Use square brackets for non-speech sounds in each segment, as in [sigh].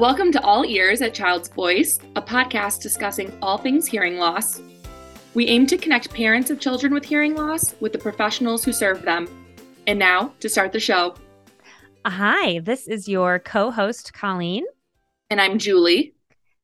Welcome to All Ears at Child's Voice, a podcast discussing all things hearing loss. We aim to connect parents of children with hearing loss with the professionals who serve them. And now, to start the show. Hi, this is your co host, Colleen. And I'm Julie.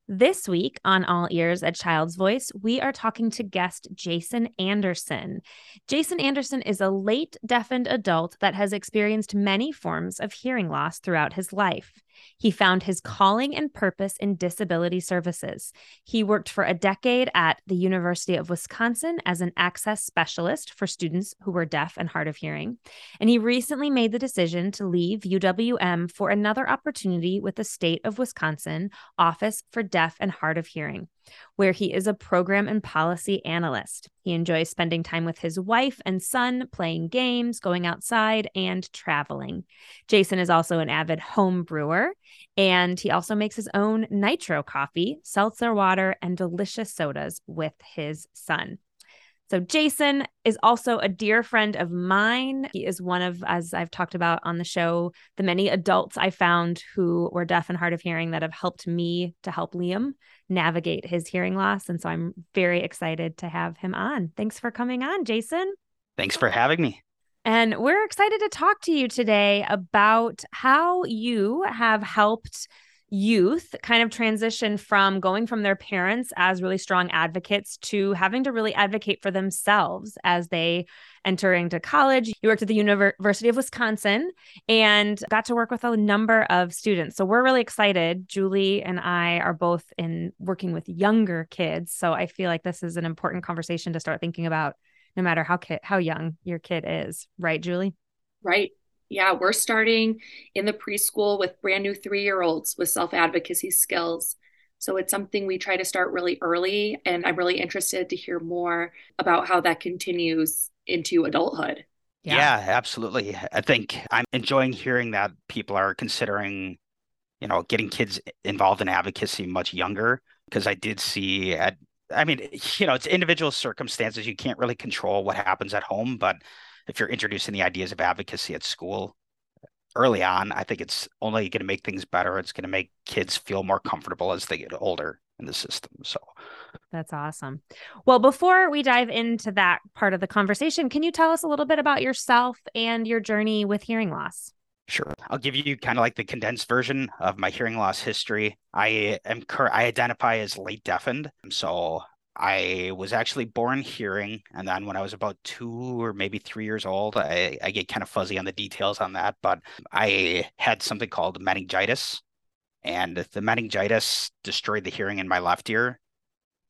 This week on All Ears at Child's Voice, we are talking to guest Jason Anderson. Jason Anderson is a late deafened adult that has experienced many forms of hearing loss throughout his life. He found his calling and purpose in disability services. He worked for a decade at the University of Wisconsin as an access specialist for students who were deaf and hard of hearing. And he recently made the decision to leave UWM for another opportunity with the state of Wisconsin Office for Deaf and Hard of Hearing where he is a program and policy analyst. He enjoys spending time with his wife and son, playing games, going outside, and traveling. Jason is also an avid home brewer, and he also makes his own nitro coffee, seltzer water, and delicious sodas with his son. So, Jason is also a dear friend of mine. He is one of, as I've talked about on the show, the many adults I found who were deaf and hard of hearing that have helped me to help Liam navigate his hearing loss. And so I'm very excited to have him on. Thanks for coming on, Jason. Thanks for having me. And we're excited to talk to you today about how you have helped youth kind of transition from going from their parents as really strong advocates to having to really advocate for themselves as they enter into college. You worked at the University of Wisconsin and got to work with a number of students. So we're really excited. Julie and I are both in working with younger kids. So I feel like this is an important conversation to start thinking about no matter how kid how young your kid is, right, Julie? Right yeah, we're starting in the preschool with brand new three year olds with self advocacy skills. So it's something we try to start really early. And I'm really interested to hear more about how that continues into adulthood. Yeah. yeah, absolutely. I think I'm enjoying hearing that people are considering, you know, getting kids involved in advocacy much younger because I did see at I mean, you know, it's individual circumstances. You can't really control what happens at home, but if you're introducing the ideas of advocacy at school early on, I think it's only going to make things better. It's going to make kids feel more comfortable as they get older in the system. So that's awesome. Well, before we dive into that part of the conversation, can you tell us a little bit about yourself and your journey with hearing loss? Sure. I'll give you kind of like the condensed version of my hearing loss history. I am cur- I identify as late deafened. So I was actually born hearing, and then when I was about two or maybe three years old, I, I get kind of fuzzy on the details on that, but I had something called meningitis, and the meningitis destroyed the hearing in my left ear.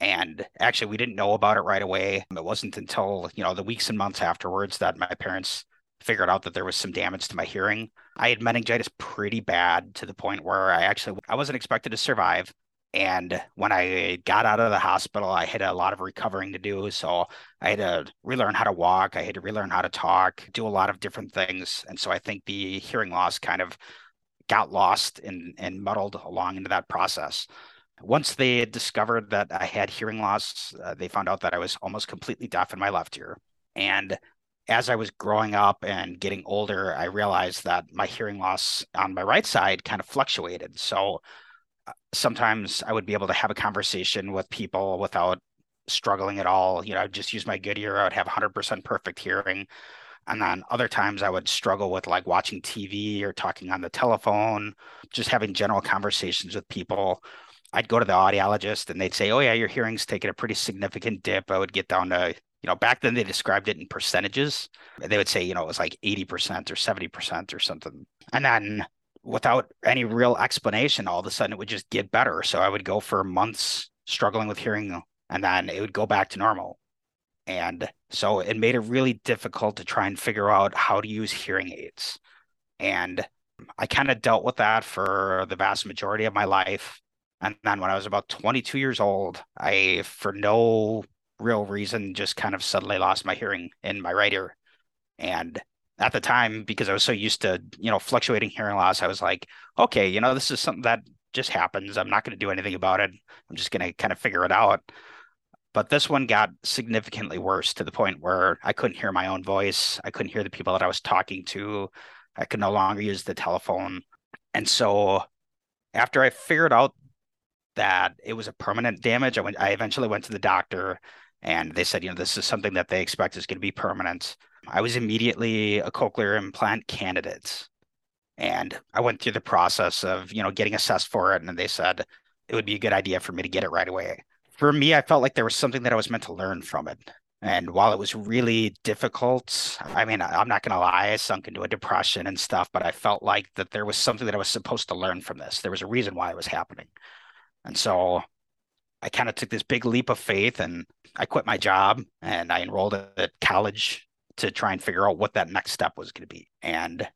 And actually, we didn't know about it right away. It wasn't until you know the weeks and months afterwards that my parents figured out that there was some damage to my hearing. I had meningitis pretty bad to the point where I actually I wasn't expected to survive. And when I got out of the hospital, I had a lot of recovering to do. So I had to relearn how to walk. I had to relearn how to talk, do a lot of different things. And so I think the hearing loss kind of got lost and, and muddled along into that process. Once they discovered that I had hearing loss, uh, they found out that I was almost completely deaf in my left ear. And as I was growing up and getting older, I realized that my hearing loss on my right side kind of fluctuated. So sometimes I would be able to have a conversation with people without struggling at all. You know, I'd just use my good ear. I would have 100% perfect hearing. And then other times I would struggle with like watching TV or talking on the telephone, just having general conversations with people. I'd go to the audiologist and they'd say, Oh, yeah, your hearing's taken a pretty significant dip. I would get down to, you know, back then they described it in percentages. They would say, you know, it was like 80% or 70% or something. And then without any real explanation, all of a sudden it would just get better. So I would go for months struggling with hearing and then it would go back to normal. And so it made it really difficult to try and figure out how to use hearing aids. And I kind of dealt with that for the vast majority of my life. And then when I was about 22 years old, I, for no real reason, just kind of suddenly lost my hearing in my right ear. And at the time because I was so used to, you know, fluctuating hearing loss, I was like, okay, you know, this is something that just happens. I'm not going to do anything about it. I'm just going to kind of figure it out. But this one got significantly worse to the point where I couldn't hear my own voice. I couldn't hear the people that I was talking to. I could no longer use the telephone. And so after I figured out that it was a permanent damage, I went I eventually went to the doctor and they said, you know, this is something that they expect is going to be permanent. I was immediately a cochlear implant candidate. And I went through the process of, you know, getting assessed for it. And they said it would be a good idea for me to get it right away. For me, I felt like there was something that I was meant to learn from it. And while it was really difficult, I mean, I'm not going to lie, I sunk into a depression and stuff, but I felt like that there was something that I was supposed to learn from this. There was a reason why it was happening. And so I kind of took this big leap of faith and I quit my job and I enrolled at college to try and figure out what that next step was going to be. And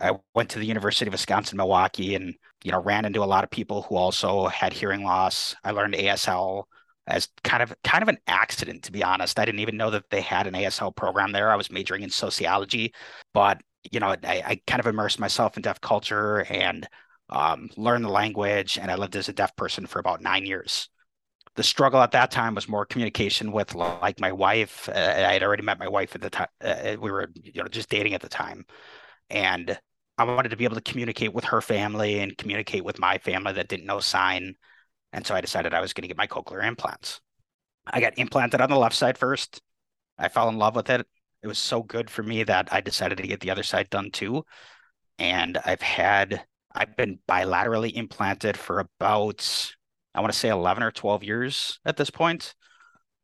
I went to the University of Wisconsin Milwaukee and you know ran into a lot of people who also had hearing loss. I learned ASL as kind of kind of an accident to be honest. I didn't even know that they had an ASL program there. I was majoring in sociology, but you know I, I kind of immersed myself in deaf culture and um, learned the language. And I lived as a deaf person for about nine years. The struggle at that time was more communication with like my wife. Uh, I had already met my wife at the time. Uh, we were you know just dating at the time, and I wanted to be able to communicate with her family and communicate with my family that didn't know sign. And so I decided I was going to get my cochlear implants. I got implanted on the left side first. I fell in love with it. It was so good for me that I decided to get the other side done too. And I've had, I've been bilaterally implanted for about, I want to say 11 or 12 years at this point.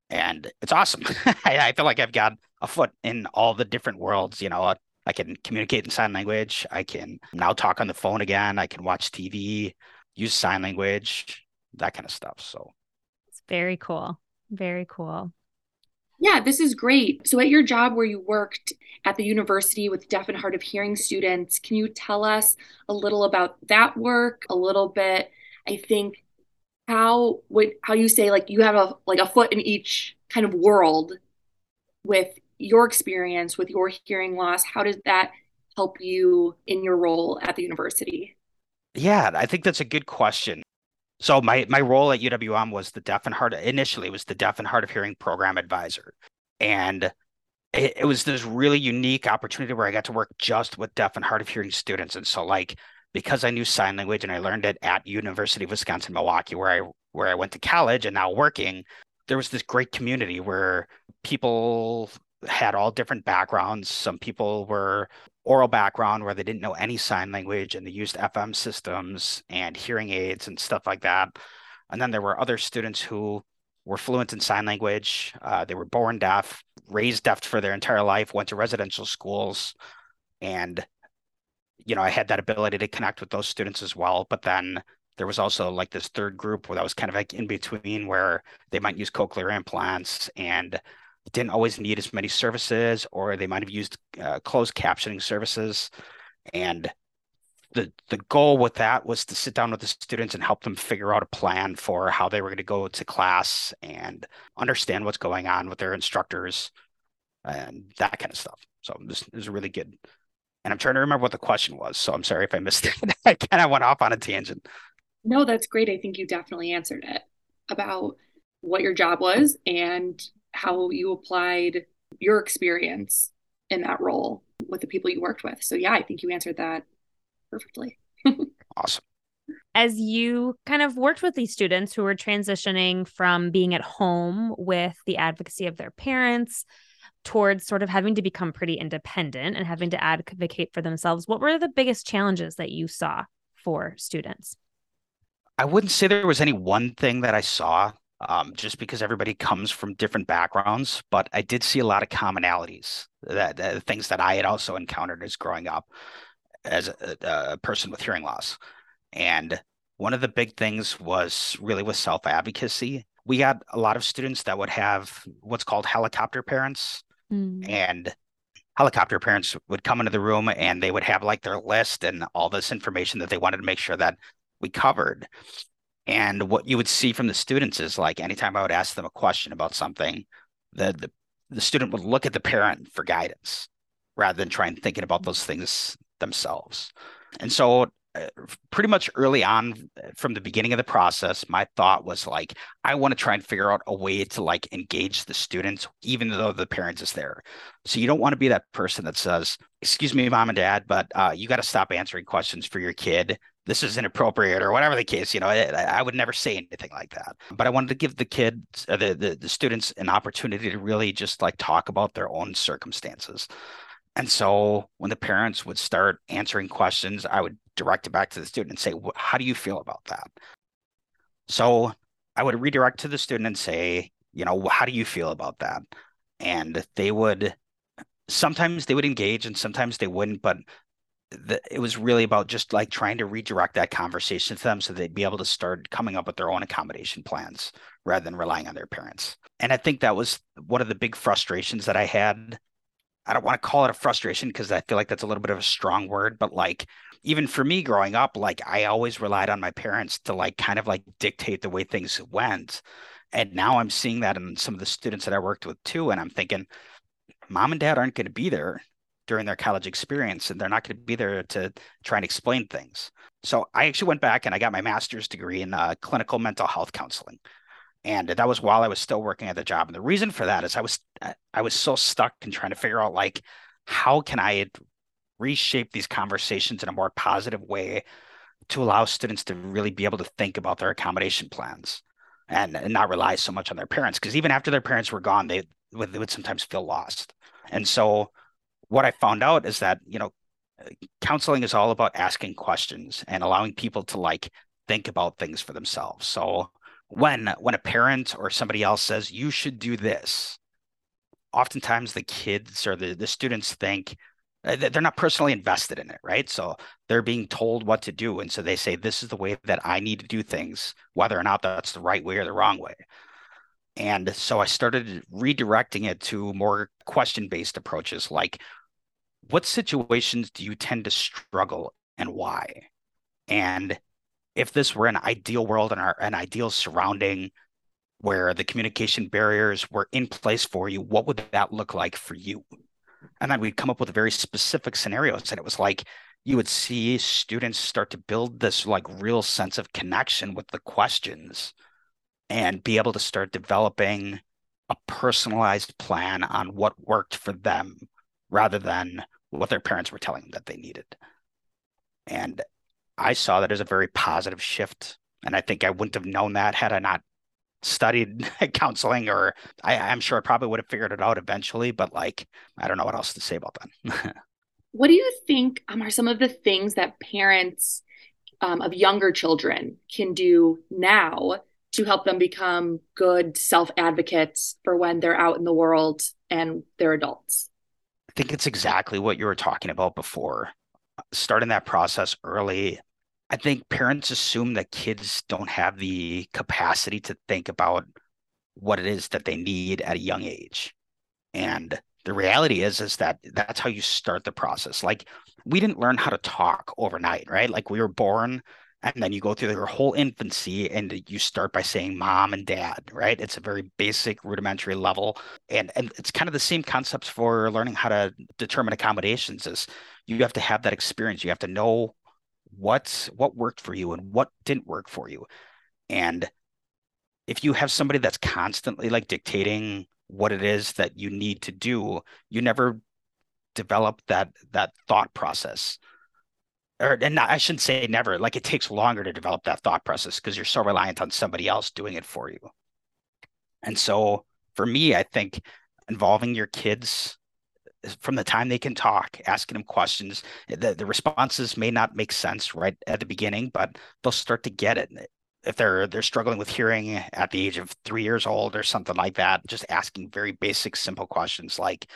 And it's awesome. [laughs] I, I feel like I've got a foot in all the different worlds, you know, uh, I can communicate in sign language. I can now talk on the phone again. I can watch TV, use sign language, that kind of stuff. So it's very cool. Very cool. Yeah, this is great. So, at your job where you worked at the university with deaf and hard of hearing students, can you tell us a little about that work? A little bit, I think, how would how you say like you have a like a foot in each kind of world with your experience with your hearing loss, how does that help you in your role at the university? Yeah, I think that's a good question. So my my role at UWM was the deaf and hard initially was the deaf and hard of hearing program advisor. And it, it was this really unique opportunity where I got to work just with deaf and hard of hearing students. And so like because I knew sign language and I learned it at University of Wisconsin Milwaukee where I where I went to college and now working, there was this great community where people had all different backgrounds. Some people were oral background where they didn't know any sign language and they used FM systems and hearing aids and stuff like that. And then there were other students who were fluent in sign language. Uh, they were born deaf, raised deaf for their entire life, went to residential schools. And, you know, I had that ability to connect with those students as well. But then there was also like this third group where that was kind of like in between where they might use cochlear implants and didn't always need as many services, or they might have used uh, closed captioning services. And the the goal with that was to sit down with the students and help them figure out a plan for how they were going to go to class and understand what's going on with their instructors and that kind of stuff. So this is a really good. And I'm trying to remember what the question was. So I'm sorry if I missed [laughs] it. I kind of went off on a tangent. No, that's great. I think you definitely answered it about what your job was and how you applied your experience in that role with the people you worked with. So yeah, I think you answered that perfectly. [laughs] awesome. As you kind of worked with these students who were transitioning from being at home with the advocacy of their parents towards sort of having to become pretty independent and having to advocate for themselves, what were the biggest challenges that you saw for students? I wouldn't say there was any one thing that I saw um, just because everybody comes from different backgrounds. But I did see a lot of commonalities that, things that I had also encountered as growing up as a, a person with hearing loss. And one of the big things was really with self advocacy. We had a lot of students that would have what's called helicopter parents. Mm. And helicopter parents would come into the room and they would have like their list and all this information that they wanted to make sure that we covered. And what you would see from the students is like anytime I would ask them a question about something, the the, the student would look at the parent for guidance rather than trying thinking about those things themselves. And so pretty much early on from the beginning of the process my thought was like i want to try and figure out a way to like engage the students even though the parents is there. So you don't want to be that person that says excuse me mom and dad but uh, you got to stop answering questions for your kid. This is inappropriate or whatever the case you know I, I, would never say anything like that. But i wanted to give the kids uh, the, the the students an opportunity to really just like talk about their own circumstances and so when the parents would start answering questions i would direct it back to the student and say how do you feel about that so i would redirect to the student and say you know how do you feel about that and they would sometimes they would engage and sometimes they wouldn't but the, it was really about just like trying to redirect that conversation to them so they'd be able to start coming up with their own accommodation plans rather than relying on their parents. And I think that was one of the big frustrations that I had. I don't want to call it a frustration because I feel like that's a little bit of a strong word, but like even for me growing up, like I always relied on my parents to like kind of like dictate the way things went. And now I'm seeing that in some of the students that I worked with too. And I'm thinking, mom and dad aren't going to be there during their college experience and they're not going to be there to try and explain things. So I actually went back and I got my master's degree in uh, clinical mental health counseling. And that was while I was still working at the job. And the reason for that is I was uh, I was so stuck in trying to figure out like how can I reshape these conversations in a more positive way to allow students to really be able to think about their accommodation plans and, and not rely so much on their parents because even after their parents were gone they would, they would sometimes feel lost and so what I found out is that, you know, counseling is all about asking questions and allowing people to like think about things for themselves. So when when a parent or somebody else says you should do this, oftentimes the kids or the, the students think uh, they're not personally invested in it, right? So they're being told what to do. And so they say, this is the way that I need to do things, whether or not that's the right way or the wrong way. And so I started redirecting it to more question based approaches like, what situations do you tend to struggle and why? And if this were an ideal world and an ideal surrounding where the communication barriers were in place for you, what would that look like for you? And then we'd come up with very specific scenarios. And it was like you would see students start to build this like real sense of connection with the questions and be able to start developing a personalized plan on what worked for them rather than what their parents were telling them that they needed. And I saw that as a very positive shift. And I think I wouldn't have known that had I not studied [laughs] counseling, or I, am sure I probably would have figured it out eventually. But like, I don't know what else to say about that. [laughs] what do you think um, are some of the things that parents um, of younger children can do now to help them become good self advocates for when they're out in the world and they're adults? I think it's exactly what you were talking about before. Starting that process early. I think parents assume that kids don't have the capacity to think about what it is that they need at a young age. And the reality is is that that's how you start the process. Like we didn't learn how to talk overnight, right? Like we were born and then you go through your whole infancy and you start by saying mom and dad right it's a very basic rudimentary level and and it's kind of the same concepts for learning how to determine accommodations is you have to have that experience you have to know what's what worked for you and what didn't work for you and if you have somebody that's constantly like dictating what it is that you need to do you never develop that that thought process or and not, I shouldn't say never. Like it takes longer to develop that thought process because you're so reliant on somebody else doing it for you. And so for me, I think involving your kids from the time they can talk, asking them questions, the, the responses may not make sense right at the beginning, but they'll start to get it. If they're they're struggling with hearing at the age of three years old or something like that, just asking very basic, simple questions like,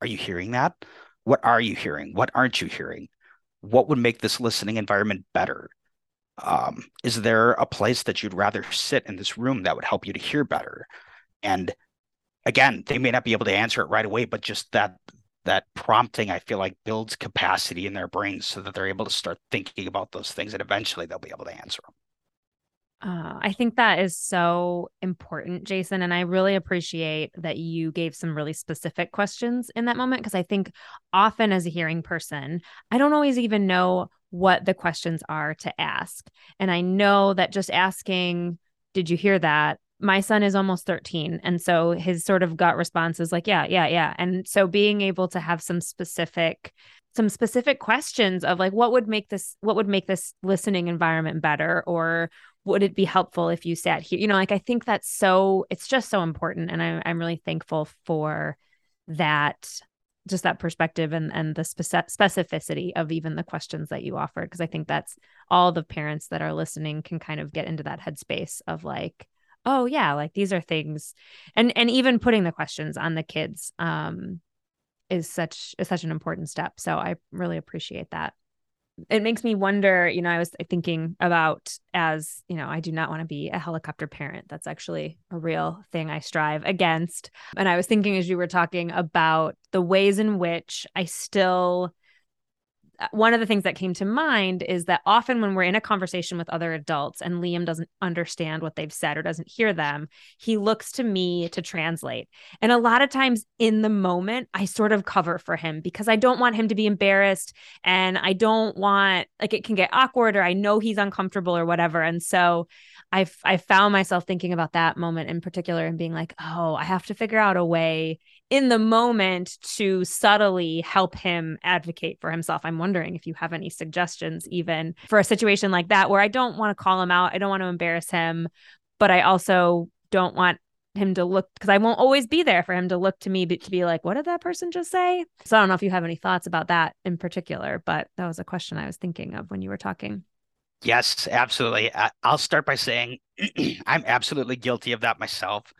"Are you hearing that? What are you hearing? What aren't you hearing? what would make this listening environment better? Um, is there a place that you'd rather sit in this room that would help you to hear better? And again, they may not be able to answer it right away, but just that that prompting, I feel like builds capacity in their brains so that they're able to start thinking about those things, and eventually they'll be able to answer them. Uh, I think that is so important, Jason. And I really appreciate that you gave some really specific questions in that moment because I think often as a hearing person, I don't always even know what the questions are to ask. And I know that just asking, Did you hear that? My son is almost 13. And so his sort of gut response is like, Yeah, yeah, yeah. And so being able to have some specific some specific questions of like what would make this what would make this listening environment better or would it be helpful if you sat here you know like i think that's so it's just so important and I, i'm really thankful for that just that perspective and and the speci- specificity of even the questions that you offered because i think that's all the parents that are listening can kind of get into that headspace of like oh yeah like these are things and and even putting the questions on the kids um is such is such an important step. So I really appreciate that. It makes me wonder, you know, I was thinking about as, you know, I do not want to be a helicopter parent. That's actually a real thing I strive against. And I was thinking as you were talking about the ways in which I still Uh, one of the things that came to mind is that often when we're in a conversation with other adults and Liam doesn't understand what they've said or doesn't hear them, he looks to me to translate. And a lot of times in the moment, I sort of cover for him because I don't want him to be embarrassed and I don't want like it can get awkward or I know he's uncomfortable or whatever. And so I've I found myself thinking about that moment in particular and being like, "Oh, I have to figure out a way in the moment to subtly help him advocate for himself. I'm wondering if you have any suggestions, even for a situation like that, where I don't want to call him out, I don't want to embarrass him, but I also don't want him to look because I won't always be there for him to look to me but to be like, what did that person just say? So I don't know if you have any thoughts about that in particular, but that was a question I was thinking of when you were talking. Yes, absolutely. I'll start by saying [clears throat] I'm absolutely guilty of that myself.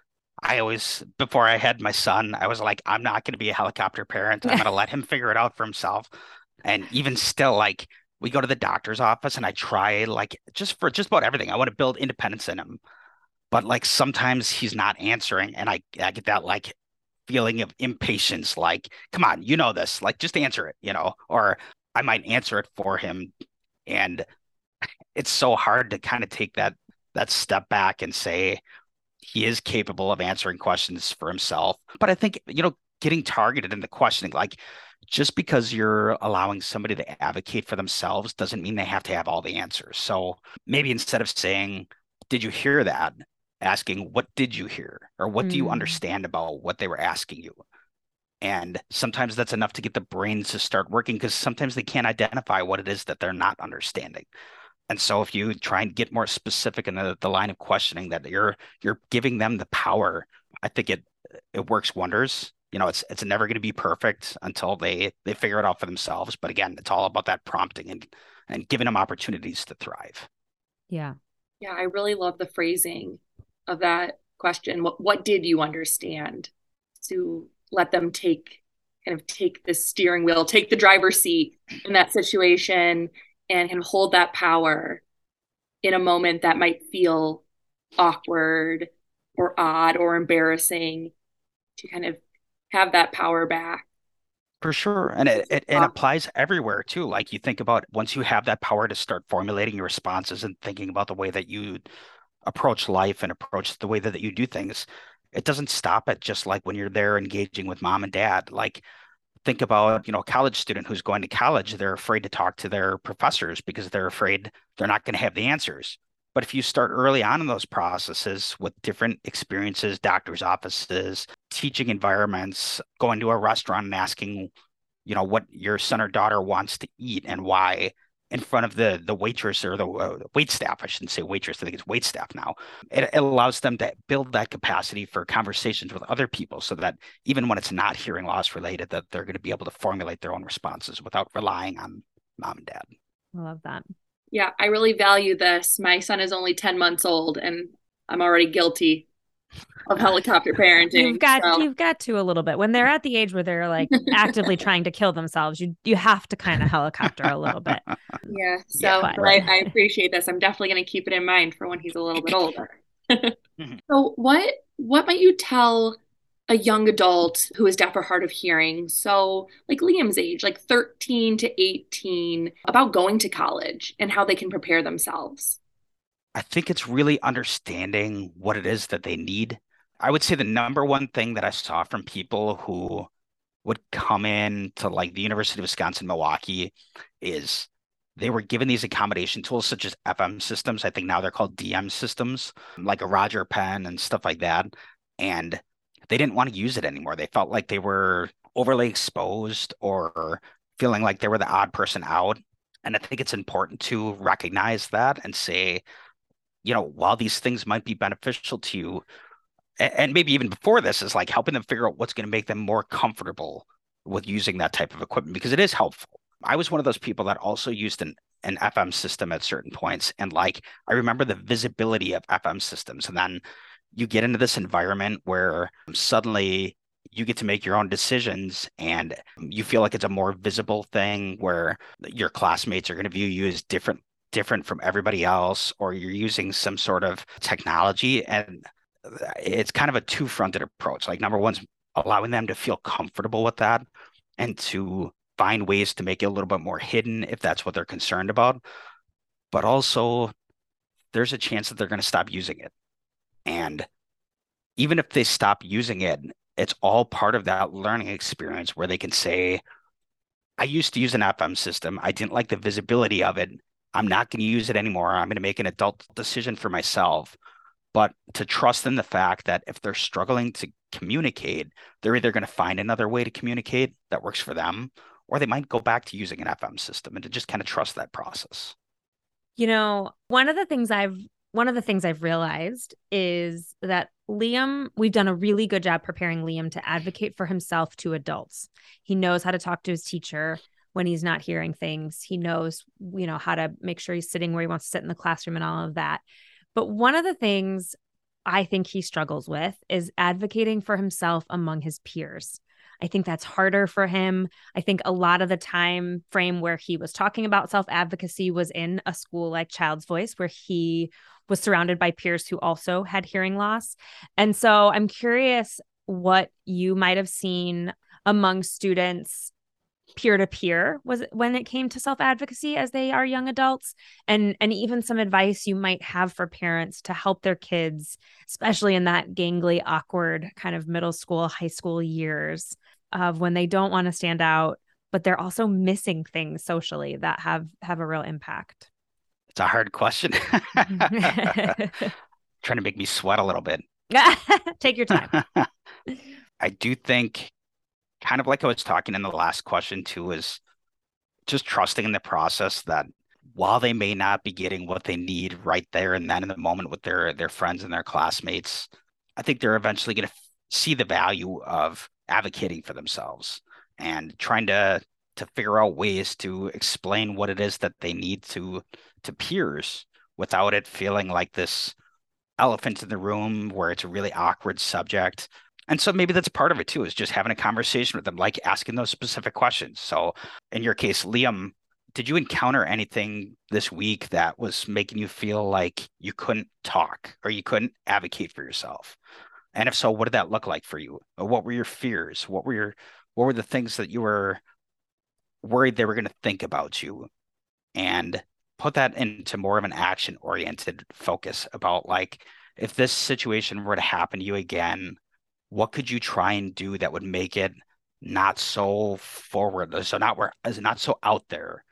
I always, before I had my son, I was like, I'm not going to be a helicopter parent. I'm going to let [laughs] him figure it out for himself. And even still, like, we go to the doctor's office and I try, like, just for just about everything. I want to build independence in him. But, like, sometimes he's not answering. And I, I get that, like, feeling of impatience. Like, come on, you know this. Like, just answer it, you know? Or I might answer it for him. And it's so hard to kind of take that that step back and say, he is capable of answering questions for himself. But I think, you know, getting targeted in the questioning, like just because you're allowing somebody to advocate for themselves doesn't mean they have to have all the answers. So maybe instead of saying, Did you hear that? asking, What did you hear? Or what mm. do you mm. understand about what they were asking you? And sometimes that's enough to get the brains to start working because sometimes they can't identify what it is that they're not understanding. And so if you try and get more specific in the, the line of questioning that you're you're giving them the power, I think it it works wonders. You know, it's it's never going to be perfect until they they figure it out for themselves. But again, it's all about that prompting and and giving them opportunities to thrive. Yeah. Yeah, I really love the phrasing of that question. What what did you understand? To let them take kind of take the steering wheel, take the driver's seat in that situation and can hold that power in a moment that might feel awkward or odd or embarrassing to kind of have that power back. For sure. And it, it, it, applies everywhere too. Like you think about once you have that power to start formulating your responses and thinking about the way that you approach life and approach the way that, that you do things it doesn't stop at just like when you're there engaging with mom and dad. Like think about you know a college student who's going to college they're afraid to talk to their professors because they're afraid they're not going to have the answers. But if you start early on in those processes with different experiences doctors offices teaching environments going to a restaurant and asking you know what your son or daughter wants to eat and why in front of the the waitress or the uh, wait staff. I shouldn't say waitress. I think it's wait staff now. It, it, allows them to build that capacity for conversations with other people, so that even when it's not hearing loss related, that they're going to be able to formulate their own responses without relying on mom and dad. I love that. Yeah, I really value this. My son is only ten months old, and I'm already guilty of helicopter parenting. You've got so. you've got to a little bit when they're at the age where they're like actively trying to kill themselves. You you have to kind of helicopter a little bit. [laughs] Yeah. So yeah, I, I, appreciate this. I'm definitely going to keep it in mind for when he's a little bit older. [laughs] mm-hmm. So what what might you tell a young adult who is deaf or hard of hearing? So like Liam's age, like 13 to 18, about going to college and how they can prepare themselves. I think it's really understanding what it is that they need. I would say the number one thing that I saw from people who would come in to like the University of Wisconsin Milwaukee is they were given these accommodation tools such as FM systems. I think now they're called DM systems, like a Roger Pen and stuff like that. And they didn't want to use it anymore. They felt like they were overly exposed or feeling like they were the odd person out. And I think it's important to recognize that and say, you know, while these things might be beneficial to you, and maybe even before this is like helping them figure out what's going to make them more comfortable with using that type of equipment because it is helpful. I was one of those people that also used an an FM system at certain points. And like, I remember the visibility of FM systems. And then you get into this environment where suddenly you get to make your own decisions and you feel like it's a more visible thing where your classmates are going to view you as different different from everybody else or you're using some sort of technology and it's kind of a two-fronted approach like number one's allowing them to feel comfortable with that and to find ways to make it a little bit more hidden if that's what they're concerned about. But also, there's a chance that they're going to stop using it. And even if they stop using it, it's all part of that learning experience where they can say, I used to use an FM system. I didn't like the visibility of it. I'm not going to use it anymore. I'm going to make an adult decision for myself. But to trust in the fact that if they're struggling to communicate, they're either going to find another way to communicate that works for them, or they might go back to using an FM system and to just kind of trust that process. You know, one of the things I've one of the things I've realized is that Liam, we've done a really good job preparing Liam to advocate for himself to adults. He knows how to talk to his teacher when he's not hearing things. He knows, you know, how to make sure he's sitting where he wants to sit in the classroom and all of that. But one of the things I think he struggles with is advocating for himself among his peers. I think that's harder for him. I think a lot of the time frame where he was talking about self advocacy was in a school like Child's Voice, where he was surrounded by peers who also had hearing loss. And so I'm curious what you might have seen among students peer to peer was it when it came to self advocacy as they are young adults and and even some advice you might have for parents to help their kids especially in that gangly awkward kind of middle school high school years of when they don't want to stand out but they're also missing things socially that have have a real impact. It's a hard question. [laughs] [laughs] Trying to make me sweat a little bit. [laughs] Take your time. I do think kind of like I was talking in the last question too, is just trusting in the process that while they may not be getting what they need right there and then in the moment with their their friends and their classmates, I think they're eventually going to see the value of advocating for themselves and trying to to figure out ways to explain what it is that they need to to peers without it feeling like this elephant in the room where it's a really awkward subject and so maybe that's part of it too, is just having a conversation with them, like asking those specific questions. So in your case, Liam, did you encounter anything this week that was making you feel like you couldn't talk or you couldn't advocate for yourself? And if so, what did that look like for you? What were your fears? What were your what were the things that you were worried they were going to think about you? And put that into more of an action oriented focus about like if this situation were to happen to you again, what could you try and do that would make it not so forward, uh, so not where is not so out there,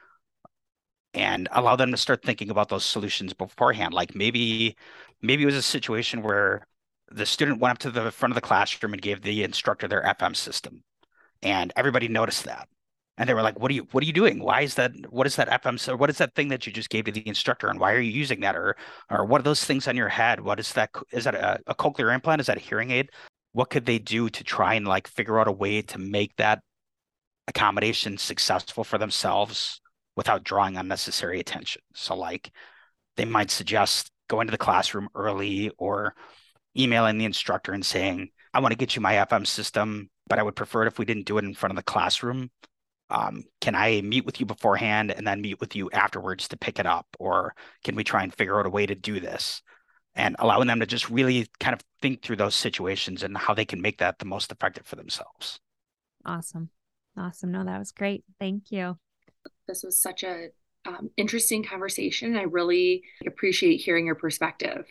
and allow them to start thinking about those solutions beforehand. Like maybe, maybe it was a situation where the student went up to the front of the classroom and gave the instructor their FM system, and everybody noticed that. And they were like, "What are you? What are you doing? Why is that? What is that FM? So what is that thing that you just gave to the instructor? And why are you using that? Or, or what are those things on your head? What is that? Is that a, a cochlear implant? Is that a hearing aid? What could they do to try and like figure out a way to make that accommodation successful for themselves without drawing unnecessary attention? So like they might suggest going to the classroom early or emailing the instructor and saying i want to get you my fm system but i would prefer it if we didn't do it in front of the classroom. Um, can i meet with you beforehand and then meet with you afterwards to pick it up? Or can we try and figure out a way to do this and allowing them to just really kind of think through those situations and how they can make that the most effective for themselves. Awesome. Awesome. No, that was great. Thank you. This was such a um, interesting conversation. I really appreciate hearing your perspective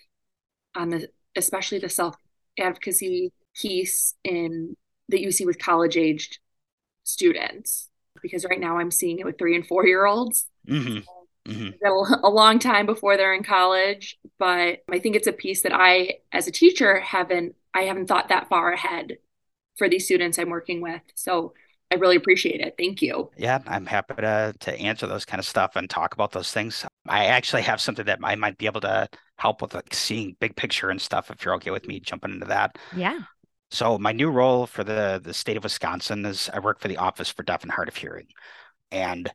on the, especially the self advocacy piece in that you see with college aged students, because right now I'm seeing it with three and four year olds. Mm-hmm. Mm-hmm. a long time before they're in college, but I think it's a piece that I, as a teacher, haven't I haven't thought that far ahead for these students I'm working with. So I really appreciate it. Thank you. Yeah, I'm happy to to answer those kind of stuff and talk about those things. I actually have something that I might be able to help with, like seeing big picture and stuff. If you're okay with me jumping into that. Yeah. So my new role for the the state of Wisconsin is I work for the Office for Deaf and Hard of Hearing, and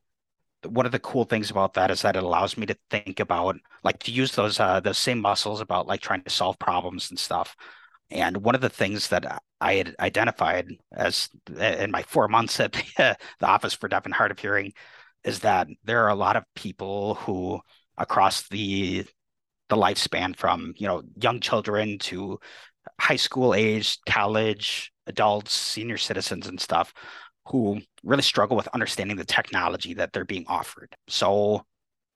one of the cool things about that is that it allows me to think about like to use those uh those same muscles about like trying to solve problems and stuff. And one of the things that I had identified as in my four months at the, [laughs] the Office for Deaf and Hard of Hearing is that there are a lot of people who across the the lifespan from you know young children to high school age, college, adults, senior citizens and stuff who really struggle with understanding the technology that they're being offered. So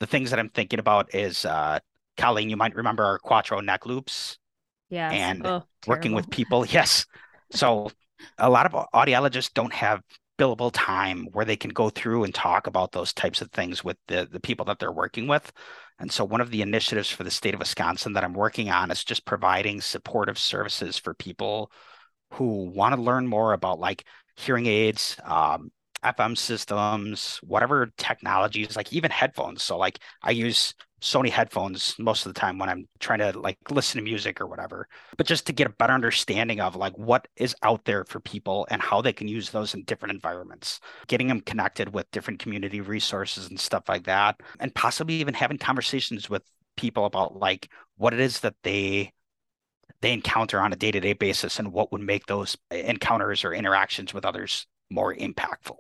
the things that I'm thinking about is uh Colleen, you might remember our Quattro neck loops yeah. and oh, working with people. [laughs] Yes. So a lot of audiologists don't have billable time where they can go through and talk about those types of things with the, the people that they're working with. And so one of the initiatives for the state of Wisconsin that I'm working on is just providing supportive services for people who want to learn more about like hearing aids, um, FM systems, whatever technologies, like even headphones. So like I use Sony headphones most of the time when I'm trying to like listen to music or whatever, but just to get a better understanding of like what is out there for people and how they can use those in different environments, getting them connected with different community resources and stuff like that, and possibly even having conversations with people about like what it is that they they encounter on a day-to-day basis and what would make those encounters or interactions with others more impactful.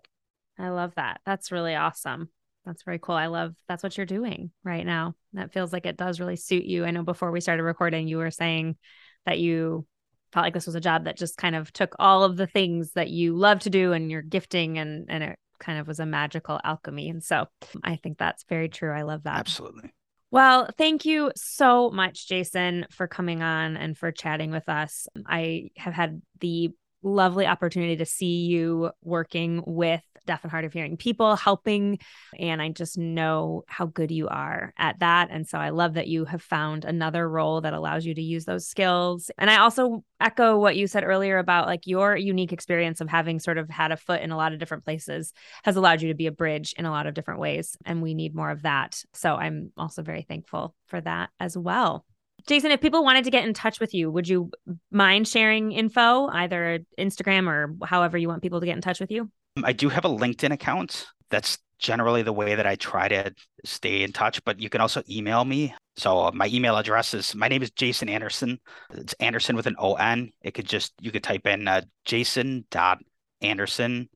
I love that. That's really awesome. That's very cool. I love that's what you're doing right now. That feels like it does really suit you. I know before we started recording, you were saying that you felt like this was a job that just kind of took all of the things that you love to do and your gifting and and it kind of was a magical alchemy. And so I think that's very true. I love that. Absolutely. Well, thank you so much, Jason, for coming on and for chatting with us. I have had the lovely opportunity to see you working with deaf and hard of hearing people, helping. And I just know how good you are at that. And so I love that you have found another role that allows you to use those skills. And I also echo what you said earlier about like your unique experience of having sort of had a foot in a lot of different places has allowed you to be a bridge in a lot of different ways. And we need more of that. So I'm also very thankful for that as well. Jason, if people wanted to get in touch with you, would you mind sharing info, either Instagram or however you want people to get in touch with you? I do have a LinkedIn account. That's generally the way that I try to stay in touch, but you can also email me. So uh, my email address is my name is Jason Anderson. It's Anderson with an O N. It could just you could type in uh, Jason dot Anderson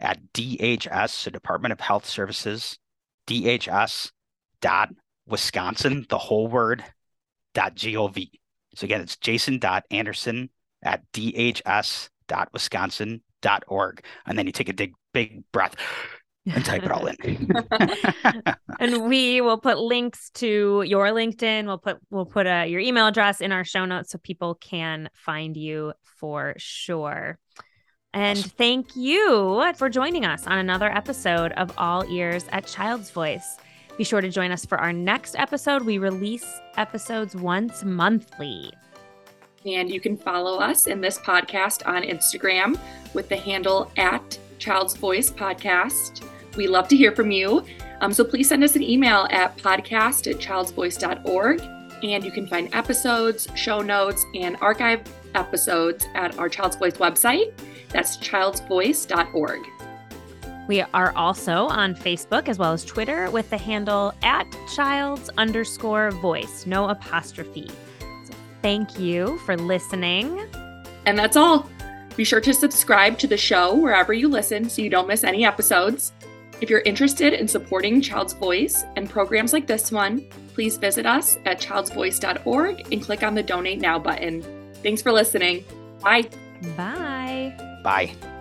at DHS, so Department of Health Services, DHS dot Wisconsin, the whole word dot gov. So again, it's Jason dot Anderson at DHS dot Wisconsin org, and then you take a big big breath and type it all in. [laughs] and we will put links to your LinkedIn. We'll put we'll put uh, your email address in our show notes so people can find you for sure. And awesome. thank you for joining us on another episode of All Ears at Child's Voice. Be sure to join us for our next episode. We release episodes once monthly. And you can follow us in this podcast on Instagram with the handle at Child's Voice Podcast. We love to hear from you. Um, so please send us an email at podcast at childsvoice.org. And you can find episodes, show notes, and archive episodes at our Child's Voice website. That's childsvoice.org. We are also on Facebook as well as Twitter with the handle at childs underscore voice, no apostrophe. Thank you for listening. And that's all. Be sure to subscribe to the show wherever you listen so you don't miss any episodes. If you're interested in supporting Child's Voice and programs like this one, please visit us at childsvoice.org and click on the Donate Now button. Thanks for listening. Bye. Bye. Bye.